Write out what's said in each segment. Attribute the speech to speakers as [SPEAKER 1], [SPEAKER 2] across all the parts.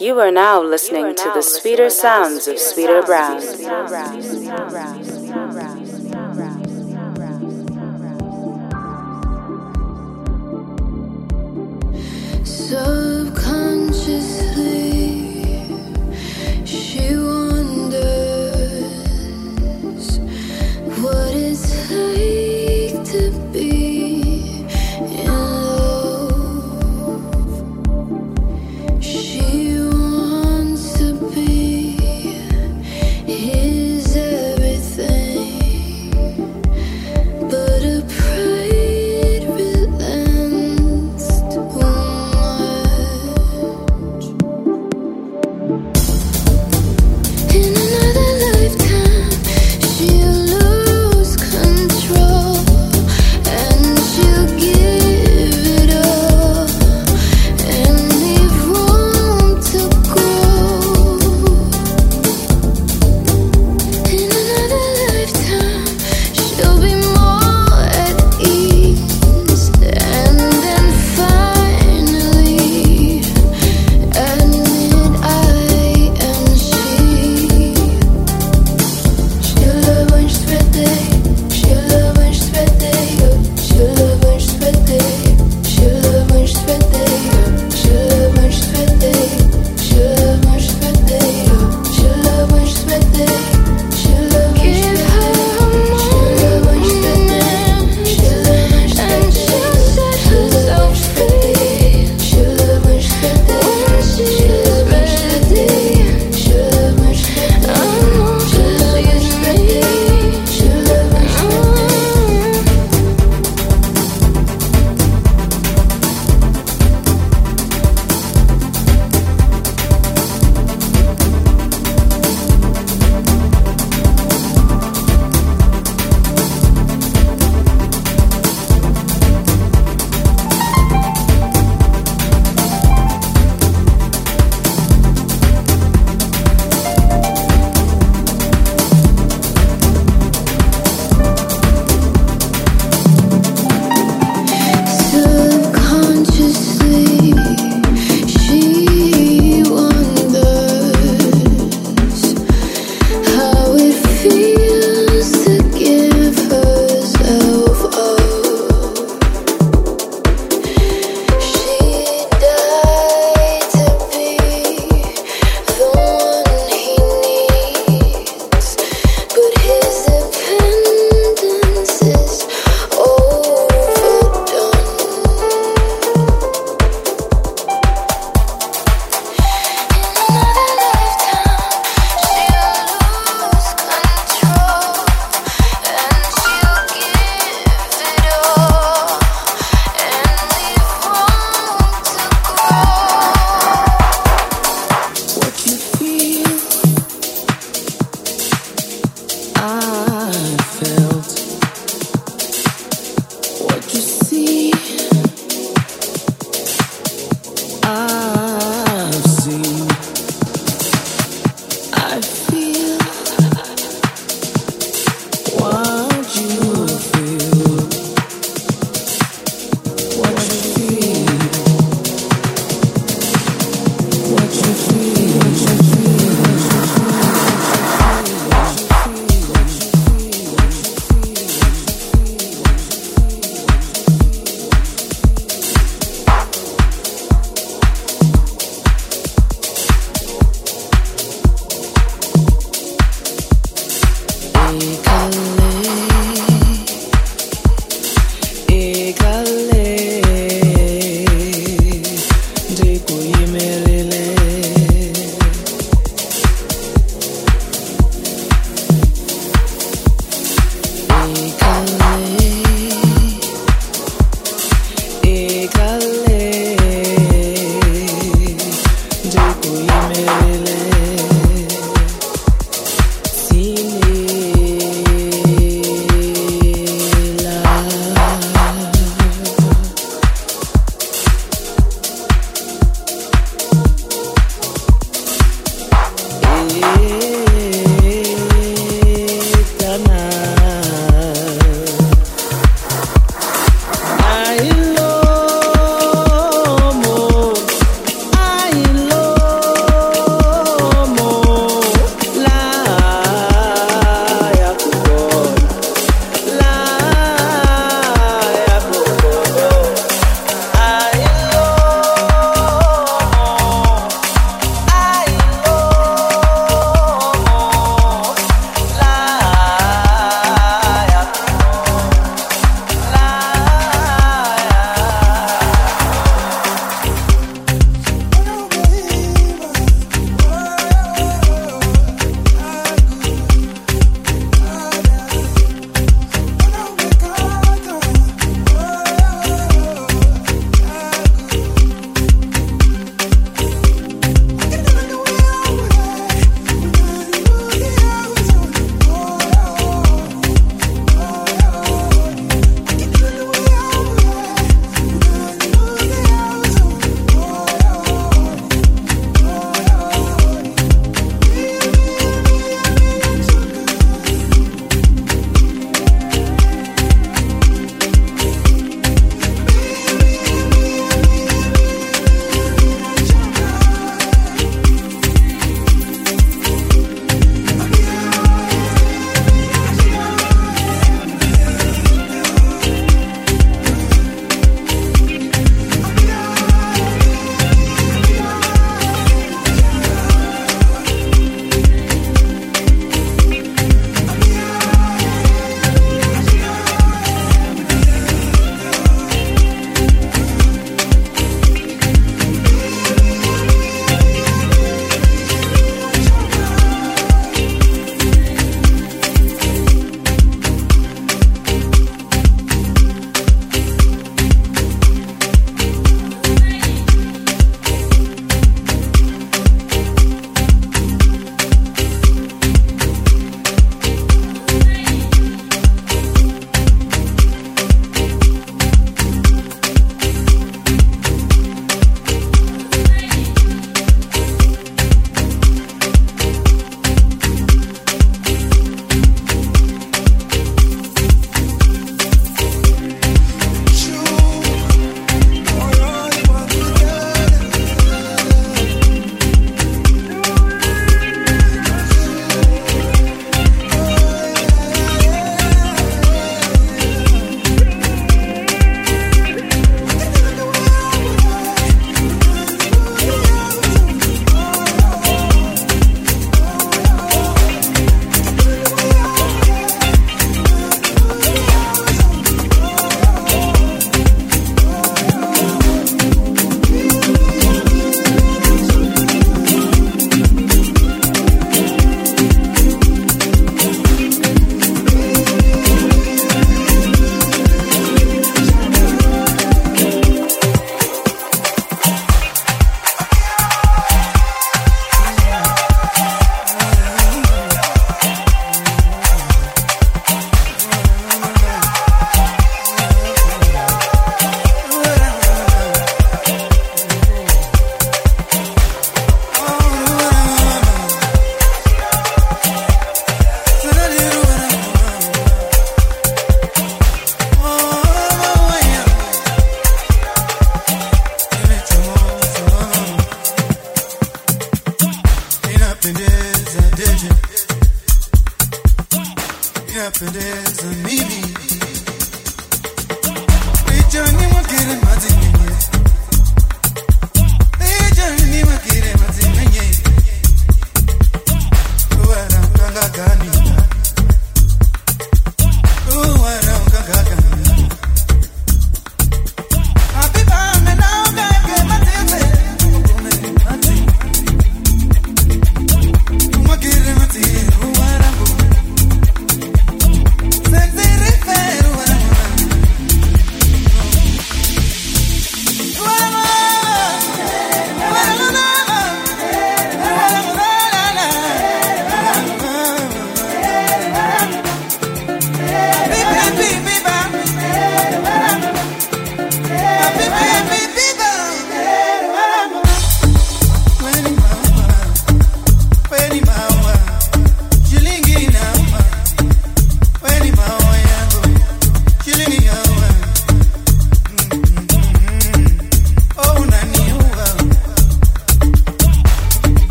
[SPEAKER 1] You are now listening to the sweeter sounds of Sweeter Brown. me.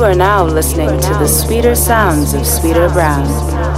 [SPEAKER 2] You are now listening to the sweeter sounds of Sweeter Brown.